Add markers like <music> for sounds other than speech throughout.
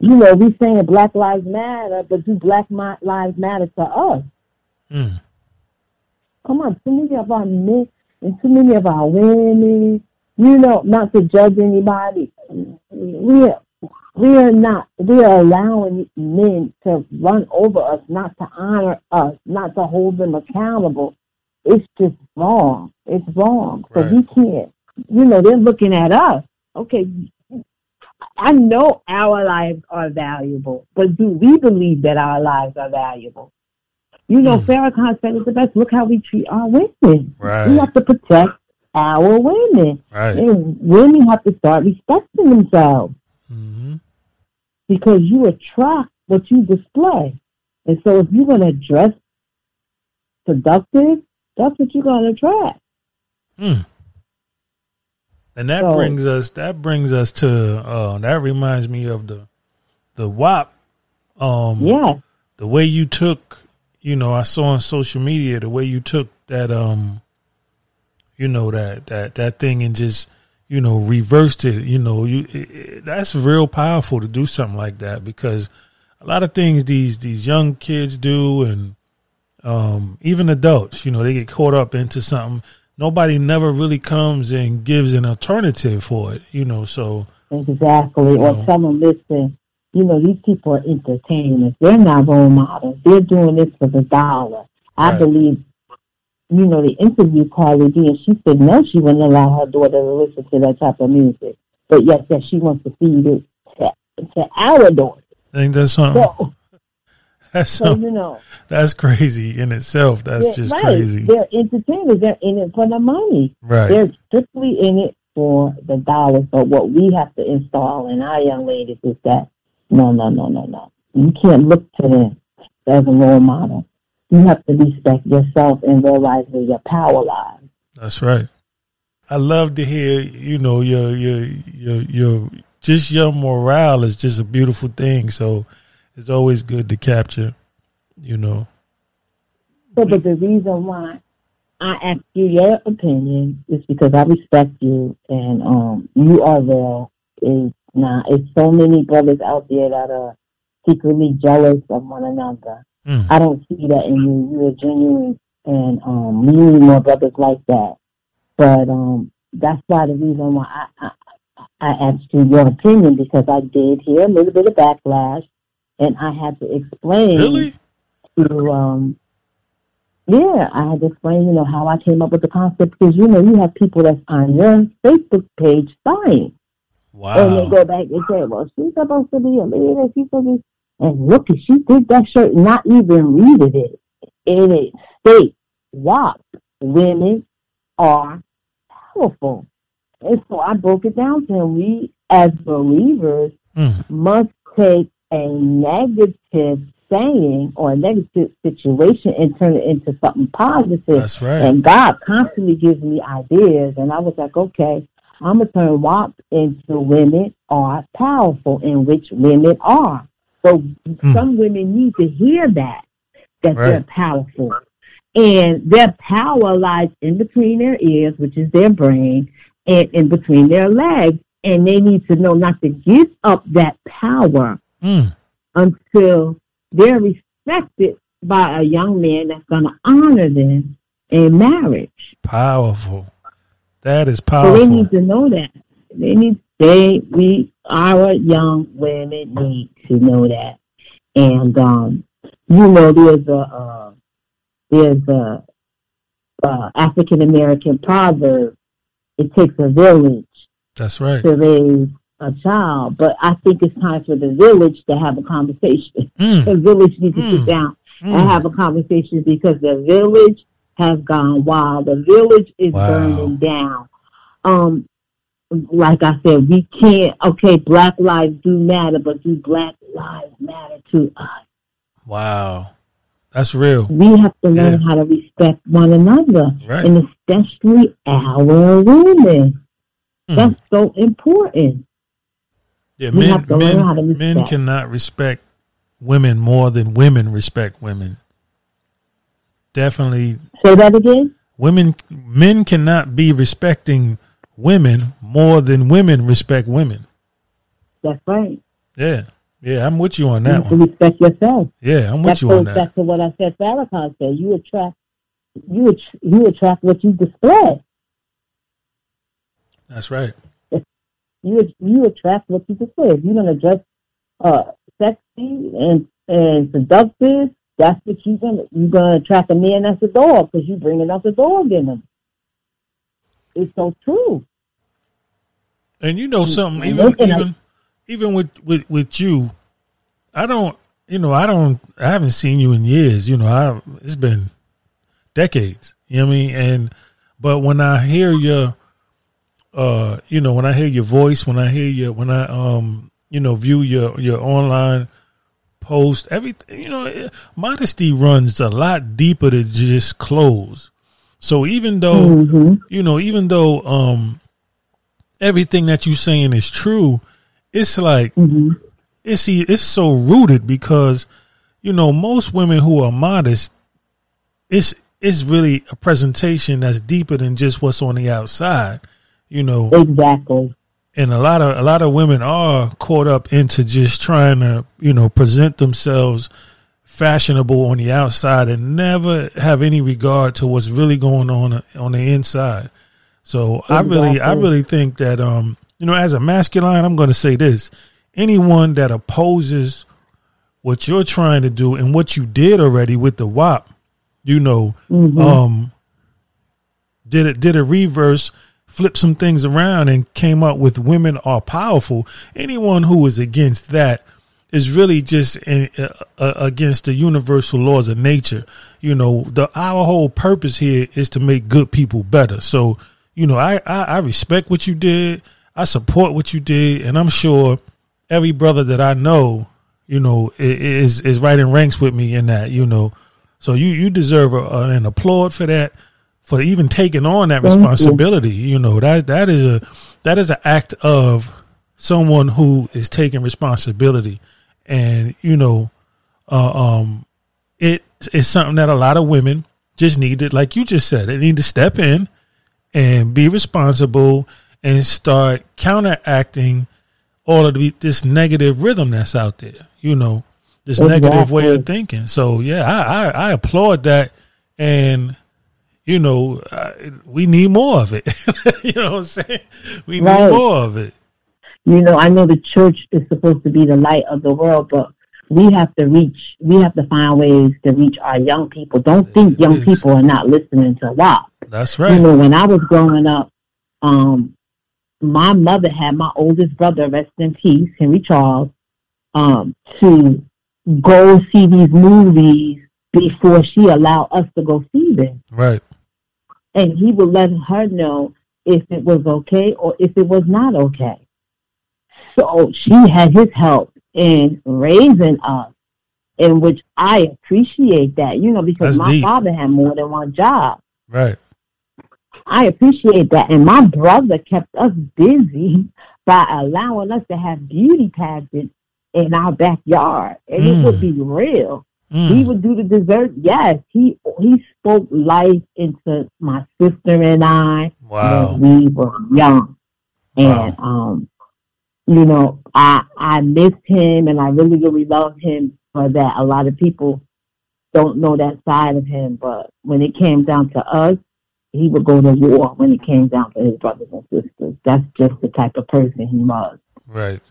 you know, we saying Black Lives Matter, but do Black Lives Matter to us? Mm. Come on, too many of our men and too many of our women, you know, not to judge anybody. We are, we are not, we are allowing men to run over us, not to honor us, not to hold them accountable. It's just wrong. It's wrong. Right. So we can't, you know, they're looking at us. Okay, I know our lives are valuable, but do we believe that our lives are valuable? You know, mm. Farrakhan said it the best. Look how we treat our women. Right. We have to protect our women. Right. And women have to start respecting themselves. Mm-hmm. Because you attract what you display. And so if you're going to dress seductive, that's what you're going to attract. Mm. And that so, brings us that brings us to uh, that reminds me of the the WAP. Um, yeah. The way you took, you know, I saw on social media the way you took that, um, you know, that that that thing and just, you know, reversed it. You know, you it, it, that's real powerful to do something like that because a lot of things these these young kids do and um, even adults, you know, they get caught up into something nobody never really comes and gives an alternative for it, you know. So exactly, or know. tell them, listen, you know, these people are entertainers. They're not role models. They're doing this for the dollar. I right. believe, you know, the interview Cardi B, and she said no, she wouldn't allow her daughter to listen to that type of music, but yes, that she wants to feed it to, to our daughter. I think that's something. So, that's so, you know that's crazy in itself. That's just right. crazy. They're entertainers. They're in it for the money. Right. They're strictly in it for the dollars. But what we have to install in our young ladies is that no, no, no, no, no. You can't look to them as a role model. You have to respect yourself and realize where your power lies. That's right. I love to hear, you know, your your your your just your morale is just a beautiful thing. So it's always good to capture, you know. So, but the reason why I ask you your opinion is because I respect you and um you are real. Is now it's so many brothers out there that are secretly jealous of one another. Mm. I don't see that in you. You're genuine and um we need more brothers like that. But um that's why the reason why I, I I asked you your opinion because I did hear a little bit of backlash and I had to explain really? to um yeah, I had to explain, you know, how I came up with the concept because you know you have people that's on your Facebook page spying. Wow. And they go back and say, Well, she's supposed to be a leader, she's supposed to be and look she did that shirt, not even reading it. And it states WAP women are powerful. And so I broke it down to him. We as believers mm. must take a negative saying or a negative situation and turn it into something positive. That's right. And God constantly gives me ideas, and I was like, okay, I'm gonna turn WAP into women are powerful, and which women are. So mm. some women need to hear that that right. they're powerful, and their power lies in between their ears, which is their brain, and in between their legs, and they need to know not to give up that power mm. until they're respected by a young man that's going to honor them in marriage. Powerful. That is powerful. So they need to know that. They need they we our young women need to know that. And um, you know, there's a uh, there's a uh, African American proverb. It takes a village. That's right. To raise a child, but I think it's time for the village to have a conversation. Mm. <laughs> The village needs to mm. sit down mm. and have a conversation because the village has gone wild. The village is wow. burning down. Um, like I said, we can't. Okay, Black lives do matter, but do Black lives matter to us? Wow, that's real. We have to learn yeah. how to respect one another, right. and especially our women. Mm. That's so important. Yeah, men men, men cannot respect women more than women respect women. Definitely. Say that again. Women, men cannot be respecting women more than women respect women. That's right. Yeah. Yeah, I'm with you on that you one. respect yourself. Yeah, I'm with you on that. back to what I said. Farrakhan said, "You attract, you att- you attract what you display. That's right. You you attract what you display. If you're gonna dress uh, sexy and and seductive, that's what you're gonna you're gonna attract a man that's a dog because you're bringing out the dog in him. It's so true. And you know something, And even at- even even with, with with you, I don't you know, I don't I haven't seen you in years, you know, I it's been decades. You know what I mean? And but when I hear your uh you know, when I hear your voice, when I hear your when I um you know, view your your online post, everything you know, modesty runs a lot deeper than just clothes. So even though Mm-hmm. you know, even though um everything that you're saying is true, it's like Mm-hmm. it's it's so rooted because you know most women who are modest, it's it's really a presentation that's deeper than just what's on the outside, you know. Exactly. And a lot of a lot of women are caught up into just trying to you know present themselves fashionable on the outside and never have any regard to what's really going on on the inside. So I really I really think that um you know as a masculine I'm going to say this anyone that opposes what you're trying to do and what you did already with the WAP you know Mhm. um did it did a reverse flip some things around and came up with women are powerful anyone who is against that is really just in, uh, uh, against the universal laws of nature. You know the our whole purpose here is to make good people better. So you know i i, I respect what you did. I support what you did. And i'm sure every brother that i know you know is is right in ranks with me in that you know. So you you deserve a, an applaud for that, for even taking on that Thank you. responsibility. You. know that that is a that is an act of someone who is taking responsibility, and you know, uh, um, it is something that a lot of women just need to, like you just said, they need to step in and be responsible and start counteracting all of the, this negative rhythm that's out there. You know, this negative way of thinking. So yeah, I, I, I applaud that, and you know, I, we need more of it. <laughs> you know what I'm saying? We need more of it. You know, I know the church is supposed to be the light of the world, but we have to reach, we have to find ways to reach our young people. Don't think young Yes. people are not listening to WAP. That's right. You know, when I was growing up, um, my mother had my oldest brother, rest in peace, Henry Charles, um, to go see these movies before she allowed us to go see them. Right. And he would let her know if it was okay or if it was not okay. So she had his help in raising us, in which I appreciate that, you know, because That's my deep. father had more than one job. Right. I appreciate that. And my brother kept us busy by allowing us to have beauty pageants in our backyard. And it would Mm. be real. Mm. He would do the dessert. Yes, he he spoke life into my sister and I Wow. when we were young. And um, you know, I I miss him and I really, really love him for that. A lot of people don't know that side of him, but when it came down to us, he would go to war when it came down to his brothers and sisters. That's just the type of person he was. Right.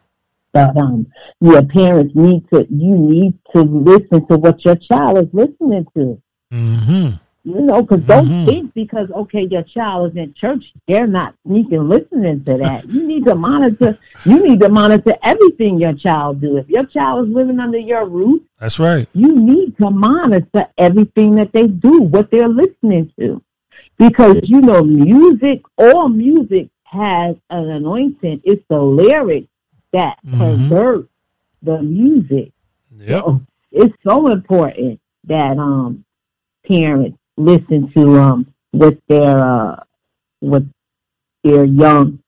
Um, your parents need to you need to listen to what your child is listening to. Hmm. You know, because don't Mhm. think because okay, your child is in church, they're not sneaking listening to that. You need to monitor. You need to monitor everything your child do. If your child is living under your roof, That's right. you need to monitor everything that they do, what they're listening to, because you know, music. All music has an anointing. It's the lyrics that Mhm. pervert the music. Yep. So it's so important that um parents listen to um what their uh what their young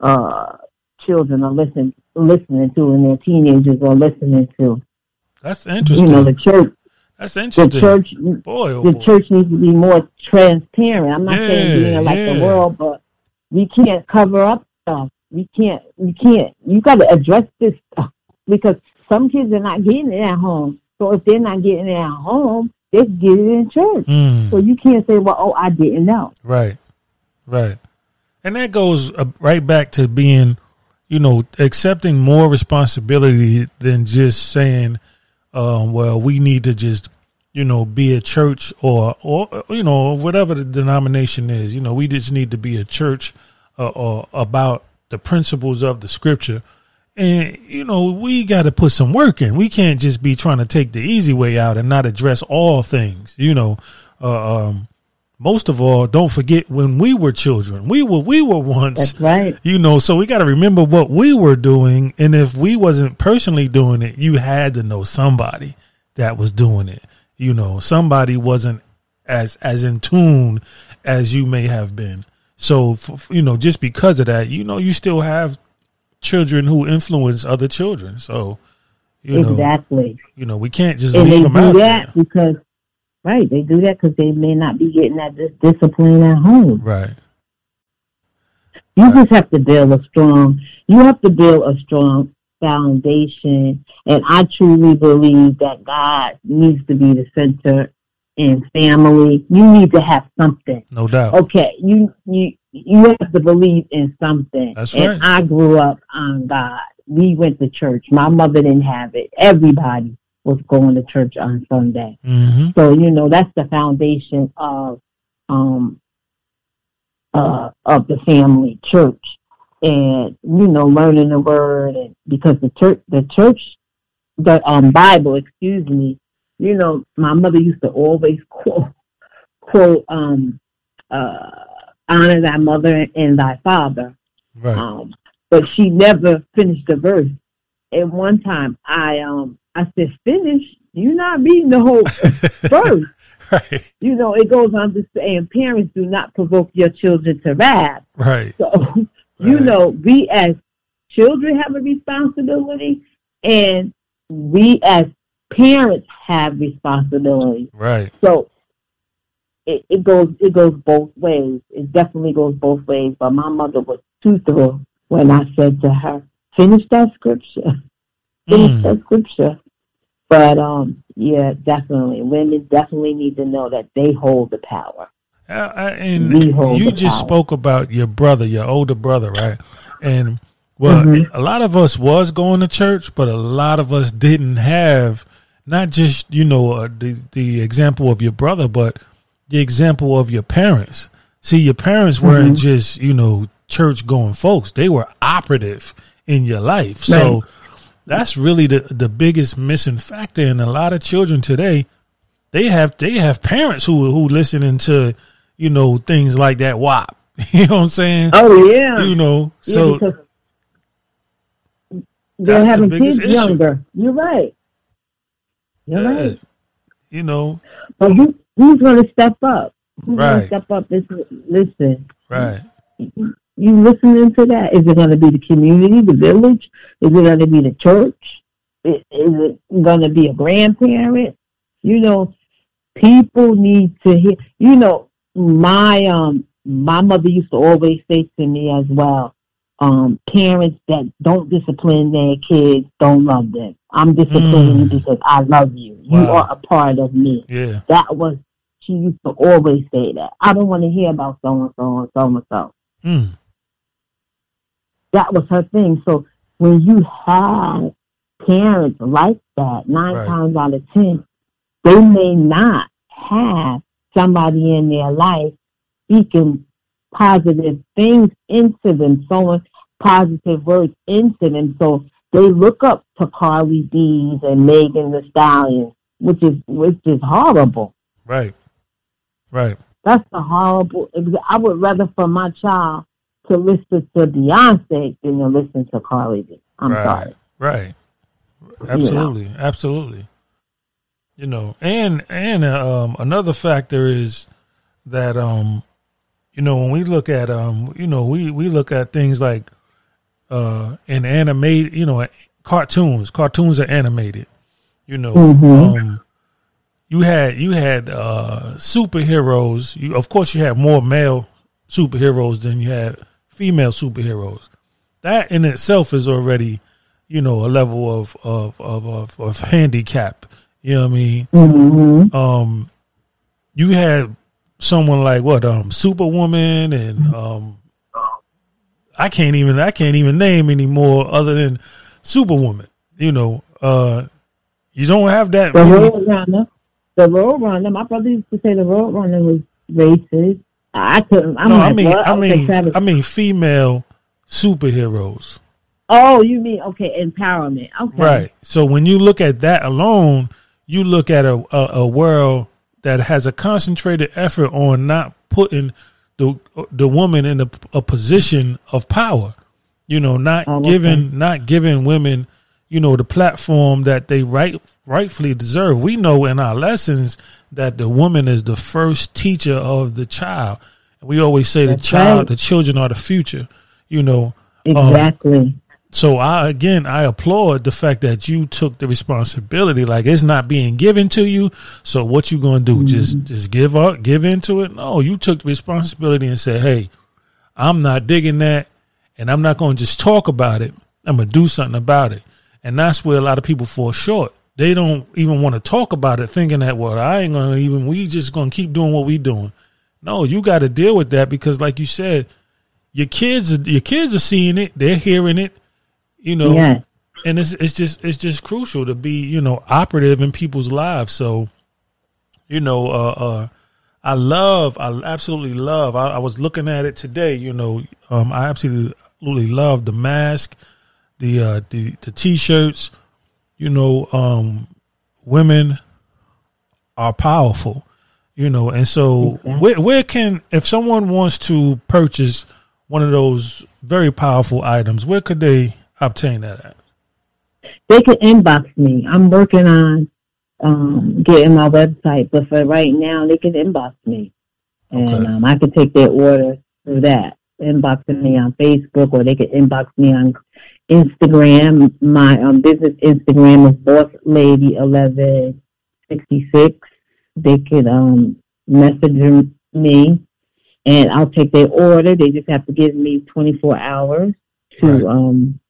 uh children are listening listening to and their teenagers are listening to. That's interesting. You know, the church That's interesting. the church boy, oh the boy. church needs to be more transparent. I'm not saying being like the world, but we can't cover up stuff. We can't. We can't. You got to address this stuff because some kids are not getting it at home. So if they're not getting it at home, they get it in church. Mm. So you can't say, well, oh, I didn't know. Right, right. And that goes uh, right back to being, you know, accepting more responsibility than just saying, um, well, we need to just, you know, be a church or, or, you know, whatever the denomination is. You know, we just need to be a church uh, or about the principles of the scripture and, you know, we got to put some work in. We can't just be trying to take the easy way out and not address all things. You know, uh, um, most of all, don't forget when we were children, we were, we were once, That's right. you know, so we got to remember what we were doing. And if we wasn't personally doing it, you had to know somebody that was doing it. You know, somebody wasn't as, as in tune as you may have been. So, you know, just because of that, you know, you still have children who influence other children. So, you know, exactly. You know, we can't just and leave them out that there. because right, they do that because they may not be getting that discipline at home. Right. You right. just have to build a strong. You have to build a strong foundation, and I truly believe that God needs to be the center in family. You need to have something. No doubt. Okay, you you you have to believe in something. That's and right. I grew up on God. We went to church. My mother didn't have it. Everybody was going to church on Sunday. Mm-hmm. So you know that's the foundation of um uh of the family church, and you know learning the word and because the church the church the um Bible excuse me you know my mother used to always quote quote um uh honor thy mother and thy father. Right. Um, but she never finished the verse. And one time I um I said, finish. You're not reading the whole <laughs> verse. Right. You know, it goes on to say, and parents do not provoke your children to wrath. Right. So, <laughs> you right. know, we as children have a responsibility, and we as parents have responsibility. Right. So it, it goes it goes both ways. It definitely goes both ways. But my mother was too thrilled when I said to her, "Finish that scripture, <laughs> finish mm. that scripture." But um, yeah, definitely, women definitely need to know that they hold the power. Uh, and you just power. spoke about your brother, your older brother, right? And well, mm-hmm. a lot of us was going to church, but a lot of us didn't have not just you know uh, the the example of your brother, but the example of your parents. See, your parents weren't mm-hmm. just, you know, church going folks. They were operative in your life. Right. So that's really the, the biggest missing factor in a lot of children today. They have they have parents who who listening to, you know, things like that WAP. <laughs> You know what I'm saying? Oh yeah. You know, yeah, so they're having the kids issue. younger. You're right. You're right. You know. But who who's going to step up? Who's right. going to step up and listen? Right. You, you listening to that? Is it going to be the community, the village? Is it going to be the church? Is it going to be a grandparent? You know, people need to hear. You know, my um my mother used to always say to me as well, um, parents that don't discipline their kids don't love them. I'm disciplining mm. you because I love you. Wow. You are a part of me. Yeah. That was she used to always say that. I don't want to hear about so and so and so and so. Mm. That was her thing. So when you have parents like that, nine right. times out of ten, they may not have somebody in their life speaking positive things into them, so sowing positive words into them. So they look up to Cardi B's and Megan Thee Stallion, which is which is horrible. Right. Right. That's a horrible. I would rather for my child to listen to Beyonce than to listen to Cardi B. I'm right. sorry. Right. Absolutely. You know. Absolutely. You know, and and um, another factor is that um, you know, when we look at um, you know, we we look at things like uh, in animated, you know, cartoons. Cartoons are animated. You know, mm-hmm. um, you had you had uh, superheroes. You, of course, you had more male superheroes than you had female superheroes. That in itself is already, you know, a level of of of of, of handicap. You know what I mean? Mm-hmm. Um, you had someone like what, um, Superwoman, and um, I can't even I can't even name anymore other than Superwoman. You know, uh, you don't have that. The really- road runner, the road runner. My brother used to say the road runner was racist. I couldn't. I'm no, like, I mean, what? I mean, Travis- I mean, female superheroes. Oh, you mean okay? Empowerment. Okay. Right. So when you look at that alone, you look at a, a, a world that has a concentrated effort on not putting the the woman in a, a position of power. You know, not Oh, okay. giving not giving women, you know, the platform that they right rightfully deserve. We know in our lessons that the woman is the first teacher of the child. And we always say the child, right. the children are the future. You know, um, Exactly. So I again I applaud the fact that you took the responsibility. Like it's not being given to you. So what you gonna do? Just mm-hmm. just give up, give into it? No, you took the responsibility and said, Hey, I'm not digging that and I'm not gonna just talk about it. I'm gonna do something about it. And that's where a lot of people fall short. They don't even want to talk about it, thinking that well, I ain't gonna even we just gonna keep doing what we doing. No, you gotta deal with that because like you said, your kids your kids are seeing it, they're hearing it, you know, Yes. and it's it's just it's just crucial to be you know operative in people's lives. So, you know, uh, uh, I love, I absolutely love. I, I was looking at it today. You know, um, I absolutely absolutely love the mask, the uh, the the t-shirts. You know, um, women are powerful. You know, and so where where can if someone wants to purchase one of those very powerful items, where could they obtain that at? They can inbox me. I'm working on um, getting my website, but for right now, they can inbox me, and Okay. um, I can take their order through that. Inboxing me on Facebook, or they can inbox me on Instagram. My um, business Instagram is Boss Lady Eleven Sixty Six. They could um, message me, and I'll take their order. They just have to give me 24 hours to Right. um,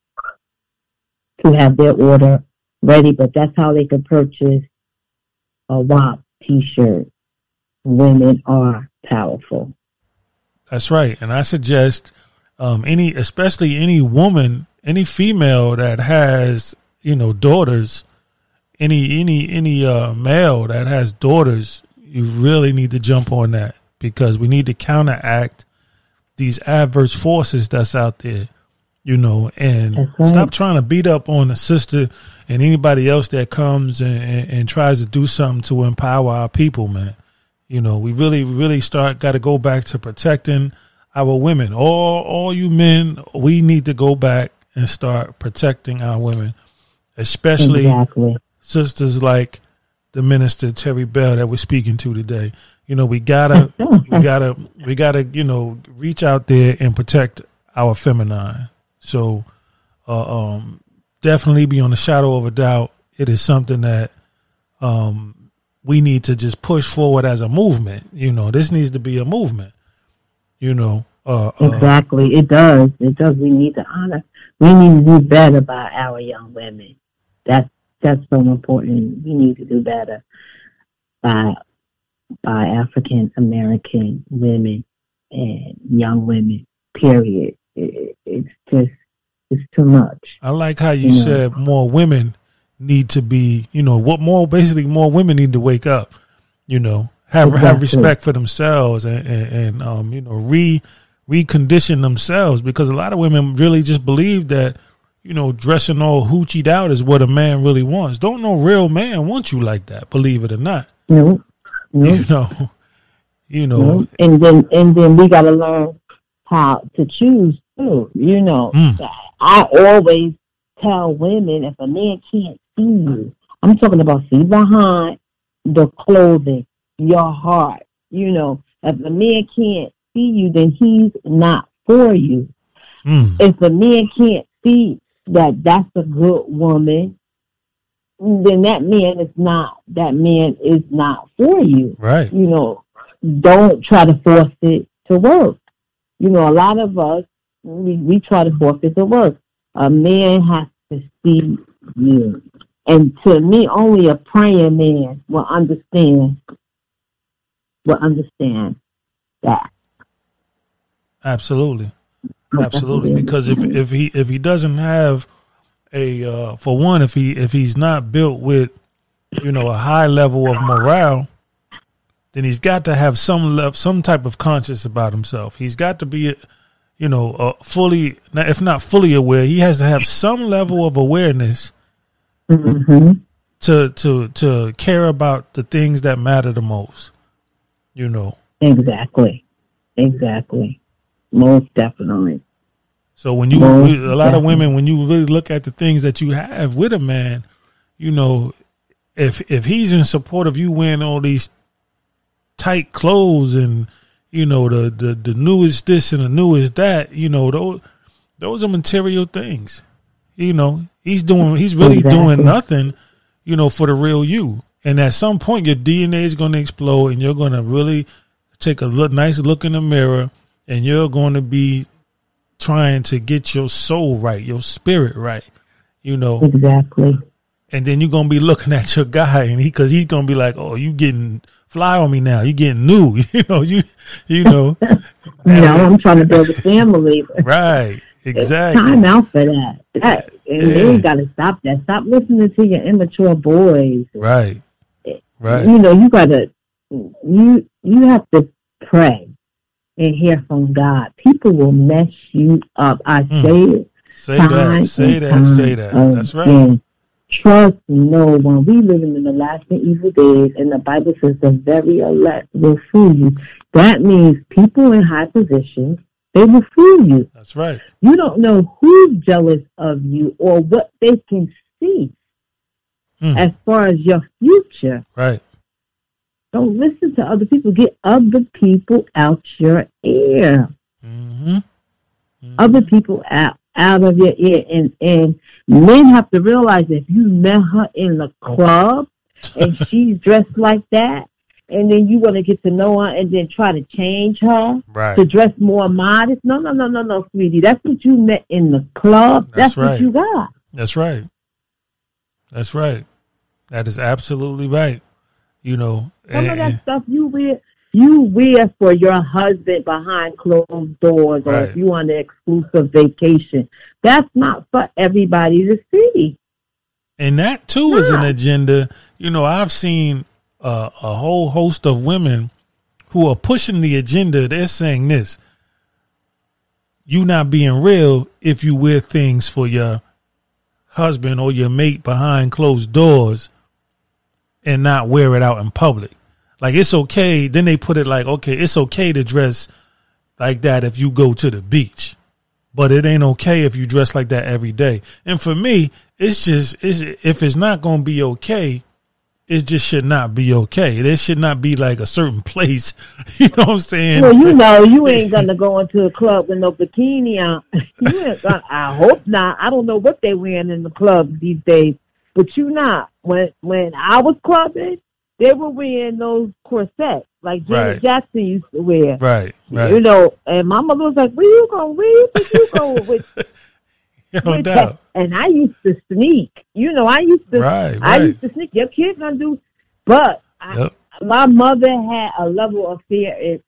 to have their order ready. But that's how they could purchase a WAP T-shirt. Women are powerful. That's right, and I suggest um, any, especially any woman, any female that has you know daughters, any any any uh, male that has daughters, you really need to jump on that because we need to counteract these adverse forces that's out there, you know, and right. stop trying to beat up on the sister and anybody else that comes and, and, and tries to do something to empower our people, man. You know, we really, really start got to go back to protecting our women. All, all you men, we need to go back and start protecting our women, especially Exactly. sisters like the minister Terry Bell that we're speaking to today. You know, we gotta, we gotta, we gotta, you know, reach out there and protect our feminine. So, uh, um, definitely beyond a shadow of a doubt, it is something that, um, we need to just push forward as a movement. You know, this needs to be a movement. You know, uh, uh Exactly. It does. It does. We need to honor. We need to do better by our young women. That's that's so important. We need to do better by by African American women and young women. Period. It, it's just it's too much. I like how you Yeah. said more women need to be, you know, what more basically more women need to wake up, you know, have have respect for themselves and, and, and um, you know, re recondition themselves because a lot of women really just believe that, you know, dressing all hoochied out is what a man really wants. Don't no real man want you like that, believe it or not. No, no, You know. You know, no. And then and then we got to learn how to choose too. You know, Mm. I always tell women if a man can't see you, I'm talking about see behind the clothing, your heart. You know, if a man can't see you, then he's not for you. mm, If a man can't see that that's a good woman, then that man is not. That man is not for you right. you know, don't try to force it to work. You know, a lot of us, we, we try to force it to work. A man has to see you. And to me, only a praying man will understand will understand that. Absolutely, absolutely. Because if if he if he doesn't have a uh, for one, if he if he's not built with you know a high level of morale, then he's got to have some level, some type of conscience about himself. He's got to be, you know, uh, fully, if not fully aware, he has to have some level of awareness mm-hmm. to to to care about the things that matter the most. You know. Exactly. Exactly. Most definitely. So when you, Most a lot definitely. of women, when you really look at the things that you have with a man, you know, if if he's in support of you wearing all these tight clothes and you know the the, the newest this and the newest that, you know those those are material things. You know, he's doing he's really exactly. doing nothing, you know, for the real you. And at some point, your DNA is going to explode, and you're going to really take a look, nice look in the mirror, and you're going to be trying to get your soul right, your spirit right. You know exactly. And then you're gonna be looking at your guy, and he because he's gonna be like, "Oh, you getting fly on me now? You getting new? <laughs> You know, you you know." <laughs> you know, I'm trying to build a family. <laughs> right. Exactly. It's time out for that. That and yeah. you got to stop that. Stop listening to your immature boys. Right. Right. You know, you gotta you you have to pray and hear from God. People will mess you up. I mm. say it. Say that. Say that. Say that. That's right. Trust no one. We living in the last and evil days, and the Bible says the very elect will fool you. That means people in high positions they will fool you. That's right. You don't know who's jealous of you or what they can see mm. as far as your future. Right. Don't listen to other people. Get other people out your ear. Mm-hmm. Mm-hmm. Other people out out of your ear, and and men have to realize if you met her in the club and <laughs> she's dressed like that, and then you want to get to know her and then try to change her right. to dress more modest. No, no, no, no, no, sweetie. That's what you met in the club. That's, That's right. what you got. That's right. That's right. That is absolutely right. You know, some and, of that eh. stuff you wear, you wear for your husband behind closed doors, or right. if you on an exclusive vacation. That's not for everybody to see. And that too is an agenda. You know, I've seen uh, a whole host of women who are pushing the agenda. They're saying this: you not being real if you wear things for your husband or your mate behind closed doors and not wear it out in public. Like it's okay. Then they put it like, okay, it's okay to dress like that if you go to the beach, but it ain't okay if you dress like that every day. And for me, it's just it's, if it's not going to be okay, it just should not be okay. It should not be like a certain <laughs> place. You know what I'm saying? Well, you know, you ain't <laughs> gonna go into a club with no bikini on. <laughs> Gonna, I hope not. I don't know what they wearing in the club these days, but you not. When when I was clubbing, they were wearing those corsets like Janet right. Jackson used to wear. Right, right. You know, and my mother was like, "Where you going? Where you think you going <laughs> with?" no doubt. And I used to sneak. You know, I used to. Right, right. I used to sneak. Your kids gonna do, but yep. I, my mother had a level of fear.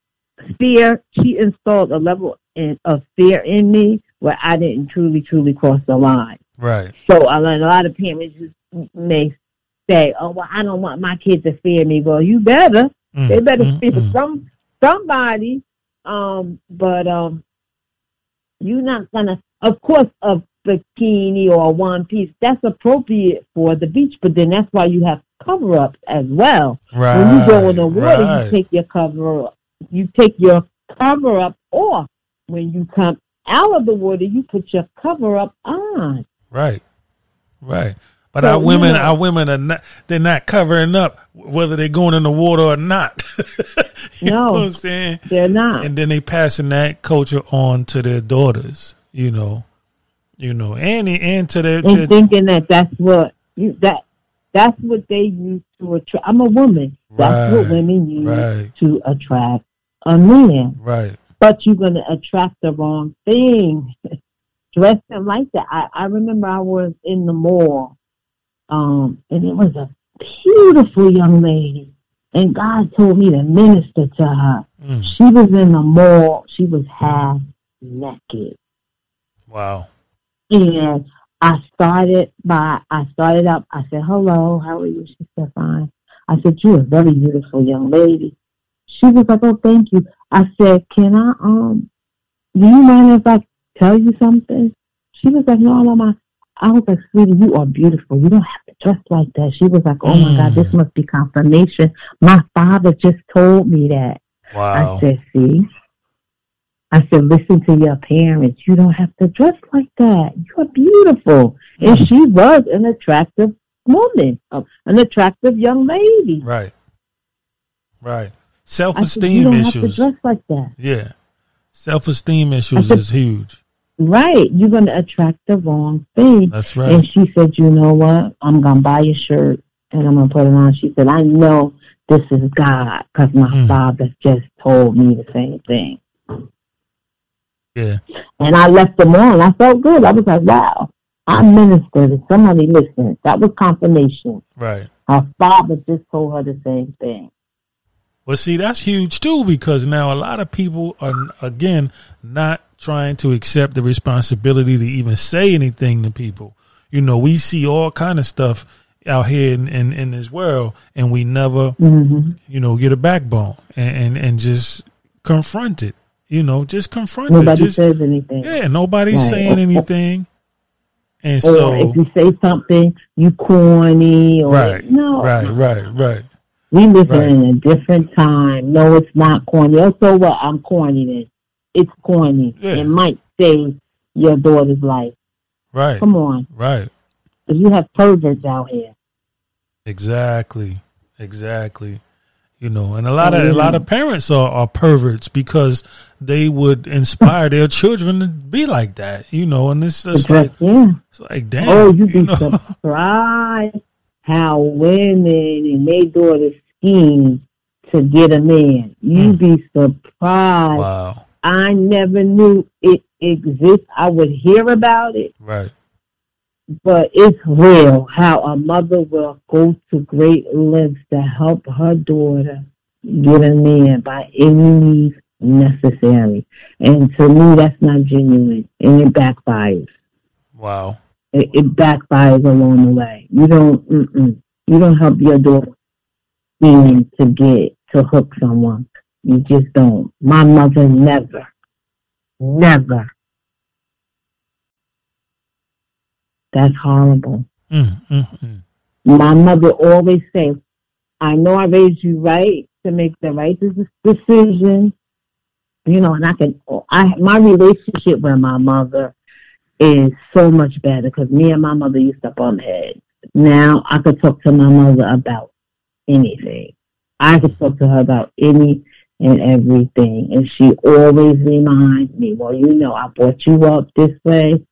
fear. She installed a level in, of fear in me where I didn't truly, truly cross the line. Right. So I learned a lot of parents just may say, "Oh, well, I don't want my kids to fear me." Well, you better. Mm, they better mm, fear mm. some somebody. Um, but um, you're not gonna. Of course, a bikini or a one piece that's appropriate for the beach, but then that's why you have cover ups as well. Right. When you go in the water, right. you take your cover up. You take your cover up off. When you come out of the water, you put your cover up on. Right. Right. But our women, our women are not. They're not covering up whether they're going in the water or not. <laughs> you no, know what I'm saying they're not. And then they passing that culture on to their daughters. You know, you know, and and to their and thinking that that's what you that that's what they use to attract. I'm a woman. That's right, what women use right. to attract a man. Right. But you're going to attract the wrong thing. <laughs> dress him like that. I, I remember I was in the mall, um, and it was a beautiful young lady, and God told me to minister to her. Mm. She was in the mall. She was half naked. Wow. And I started by, I started up, I said, hello, how are you? She said, fine. I said, you're a very beautiful young lady. She was like, oh, thank you. I said, can I, um, do you mind if I tell you something? She was like, no, no, my, I was like, sweetie, you are beautiful. You don't have to dress like that. She was like, oh my God, this mm. must be confirmation. My father just told me that. Wow. I said, see? I said, listen to your parents. You don't have to dress like that. You're beautiful. Mm. And she was an attractive woman, an attractive young lady. Right. Right. Self esteem issues. dress like that. Yeah. Self esteem issues said, is huge. Right. You're going to attract the wrong thing. That's right. And she said, you know what? I'm going to buy a shirt and I'm going to put it on. She said, I know this is God because my mm. father just told me the same thing. Yeah. And I left them on. I felt good. I was like, wow, I ministered to somebody listening. That was confirmation. Right. Her father just told her the same thing. Well, see, that's huge too because now a lot of people are again not trying to accept the responsibility to even say anything to people. You know, we see all kind of stuff out here in, in, in this world, and we never, mm-hmm. you know, get a backbone and, and, and just confront it. You know, just confront nobody it. Just, says anything. Yeah, nobody's right. saying anything. And or so, if you say something, you corny. Or, right. No. Right. Right. Right. We live right. in a different time. No, it's not corny. Oh, so what? I'm corny then. It's corny. Yeah. It might save your daughter's life. Right. Come on. Right. Because you have perverts out here. Exactly. Exactly. You know, and a lot of a lot of parents are, are perverts because they would inspire their children to be like that. You know, and it's just like yeah. it's like damn. Oh, you'd be know? <laughs> surprised how women and their daughters scheme to get a man. You'd mm. be surprised. Wow. I never knew it exists. I would hear about it. Right but it's real how a mother will go to great lengths to help her daughter get a man by any means necessary. And to me, that's not genuine, and it backfires. Wow. It, it backfires along the way. You don't, you don't help your daughter to get to hook someone. You just don't. My mother never, never That's horrible. Mm, mm, mm. My mother always says, I know I raised you right to make the right decision. You know, and I can, I, my relationship with my mother is so much better because me and my mother used to bump heads. Now I could talk to my mother about anything. I could talk to her about any and everything. And she always reminds me, well, you know, I brought you up this way.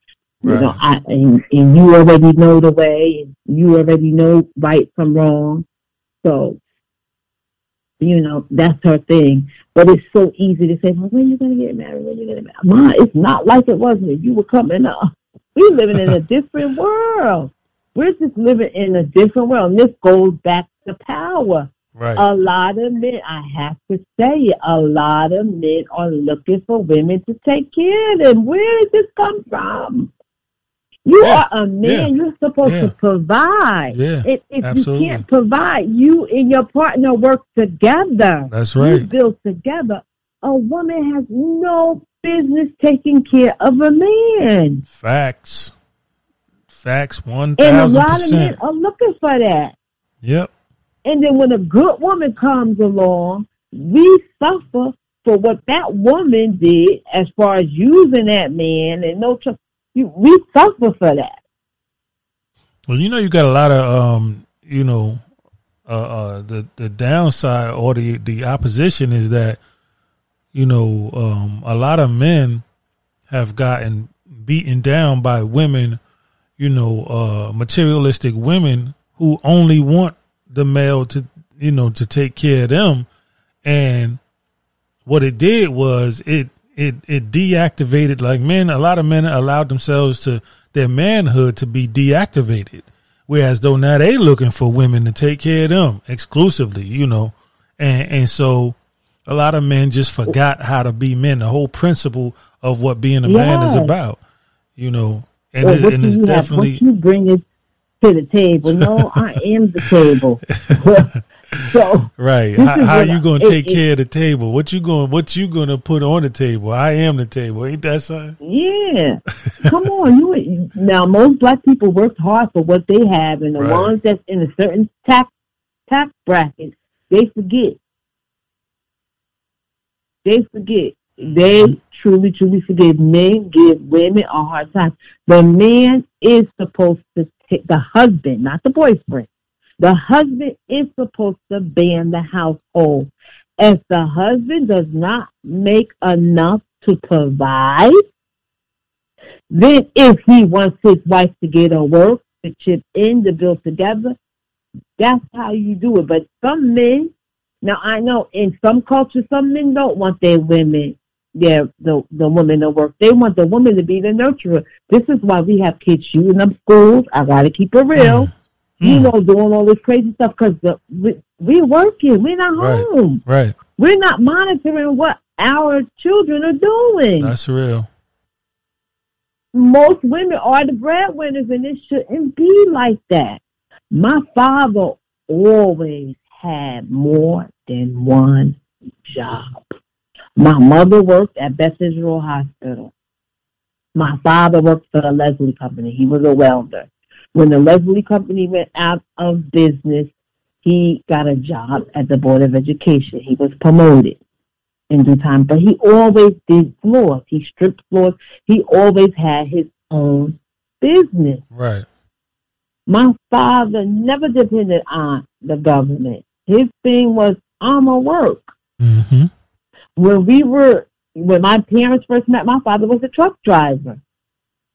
Right. You know, I and, and you already know the way, and you already know right from wrong. So, you know, that's her thing. But it's so easy to say, well, when are you going to get married? When are you going to marry? Ma, it's not like it was when you were coming up. <laughs> We're living in a different world. We're just living in a different world. And this goes back to power. Right. A lot of men, I have to say a lot of men are looking for women to take care of them. Where did this come from? You yeah. are a man. Yeah. You're supposed yeah. to provide. Yeah, if, if Absolutely. you can't provide, you and your partner work together. That's right. You build together. A woman has no business taking care of a man. Facts. Facts. One thousand percent. And a lot of men are looking for that. Yep. And then when a good woman comes along, we suffer for what that woman did as far as using that man and no trust we suffer for that. Well, you know, you got a lot of, um, you know, uh, uh, the the downside or the the opposition is that, you know, um, a lot of men have gotten beaten down by women, you know, uh, materialistic women who only want the male to, you know, to take care of them, and what it did was it it it deactivated like men. A lot of men allowed themselves to their manhood to be deactivated, whereas though now they looking for women to take care of them exclusively, you know, and and so a lot of men just forgot how to be men. The whole principle of what being a yeah. man is about, you know, and, well, it, and it's definitely you bring it to the table. No, I am the table. <laughs> so right, how, how you going to take it, care of the table? What you going? What you going to put on the table? I am the table. Ain't that something? Yeah. Come on, you now. Most black people work hard for what they have, and the right. ones that's in a certain tax tax bracket, they forget. They forget. They mm-hmm. truly, truly forget. Men give women a hard time. The man is supposed to the husband, not the boyfriend. The husband is supposed to ban the household. If the husband does not make enough to provide, then if he wants his wife to get her work, to chip in, to build together, that's how you do it. But some men, now I know in some cultures, some men don't want their women, their the the woman to work. They want the woman to be the nurturer. This is why we have kids shooting up schools. I gotta keep it real. Mm you mm. know, doing all this crazy stuff because we, we're working. We're not right. home. Right. We're not monitoring what our children are doing. That's real. Most women are the breadwinners, and it shouldn't be like that. My father always had more than one job. My mother worked at Beth Israel Hospital. My father worked for the Leslie Company. He was a welder. When the Leslie Company went out of business, he got a job at the Board of Education. He was promoted in due time, but he always did floors. He stripped floors. He always had his own business. Right. My father never depended on the government. His thing was, I'm a work. Mm-hmm. When we were, when my parents first met, my father was a truck driver.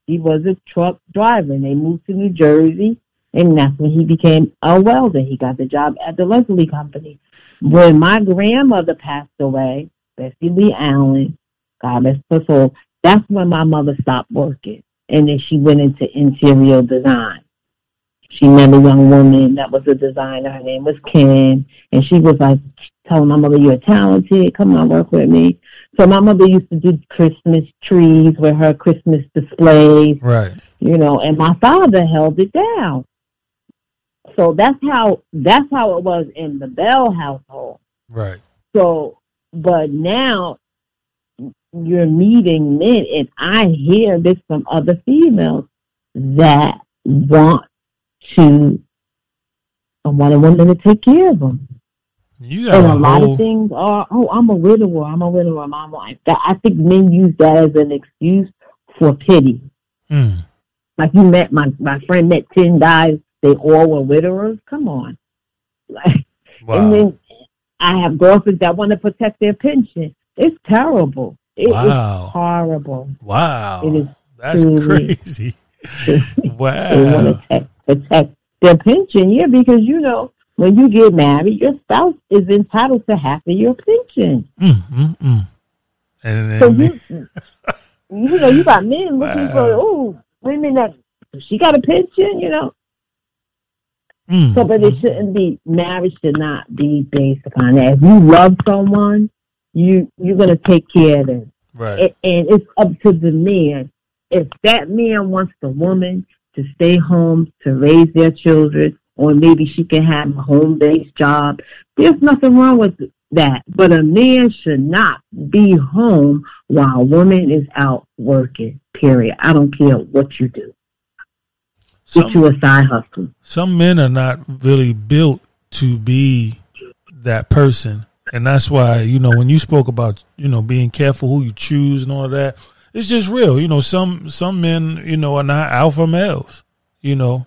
He was a truck driver, and they moved to New Jersey, and that's when he became a welder. He got the job at the Leslie Company. When my grandmother passed away, Bessie Lee Allen, God rest her soul, that's when my mother stopped working, and then she went into interior design. She met a young woman that was a designer. Her name was Kim, and she was like telling my mother, "You're talented. Come on, work with me." So my mother used to do Christmas trees with her Christmas displays. Right. You know, and my father held it down. So that's how that's how it was in the Bell household. Right. So but now you're meeting men and I hear this from other females that want to I want a woman to take care of them. You and a, lot of things are, oh, I'm a widower, I'm a widower, I'm wife. I think men use that as an excuse for pity. Mm. Like you met my my friend met ten guys, they all were widowers. Come on, like, wow. and then I have girlfriends that want to protect their pension. It's terrible. It wow. is horrible. Wow, it is. That's crazy. <laughs> wow. They want to protect, protect their pension, yeah, because you know when you get married, your spouse is entitled to half of your pension. Mm, mm, mm. And, so <laughs> you, you know, you got men looking wow. for oh women that she got a pension, you know. Mm, so, but it shouldn't be marriage should not be based upon that. If you love someone, you you're gonna take care of them, right? And, and it's up to the man. If that man wants the woman to stay home to raise their children, or maybe she can have a home based job. There's nothing wrong with that. But a man should not be home while a woman is out working, period. I don't care what you do. Some, Get you a side hustle. Some men are not really built to be that person. And that's why, you know, when you spoke about, you know, being careful who you choose and all of that, it's just real. You know, some some men, you know, are not alpha males. You know,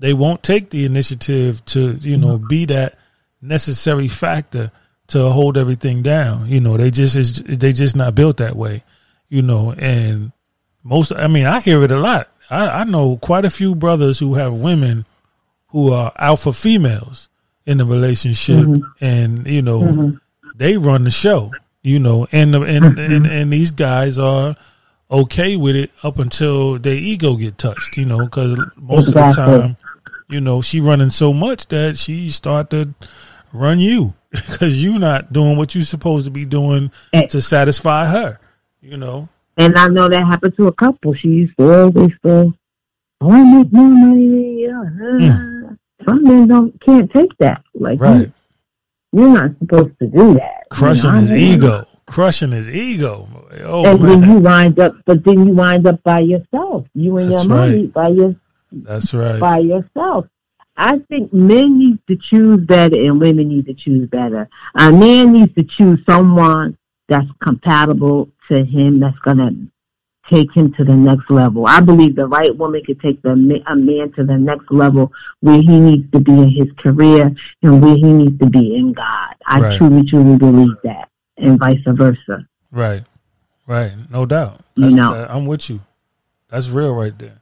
they won't take the initiative to, you know, be that necessary factor to hold everything down. You know, they just is they just not built that way. You know, and most I mean, I hear it a lot. I, I know quite a few brothers who have women who are alpha females in the relationship, mm-hmm. and you know, mm-hmm. they run the show. you know, and and, mm-hmm. and and these guys are okay with it up until their ego get touched, you know, because most exactly. of the time, you know, she running so much that she start to run you <laughs> because you not doing what you supposed to be doing and, to satisfy her, you know. And I know that happened to a couple. She used to always go, "Oh, I make more money than you." Mm. Some men don't can't take that. Like, right. you, are not supposed to do that. Crushing you know? his ego crushing his ego. Oh, and man. then you wind up, but then you wind up by yourself. You and That's your right. money by your. That's right. By yourself. I think men need to choose better and women need to choose better. A man needs to choose someone that's compatible to him, that's going to take him to the next level. I believe the right woman could take the a man to the next level where he needs to be in his career and where he needs to be in God. I right. truly, truly believe that and vice versa. Right, right, no doubt. That's, you know, I'm with you. That's real right there.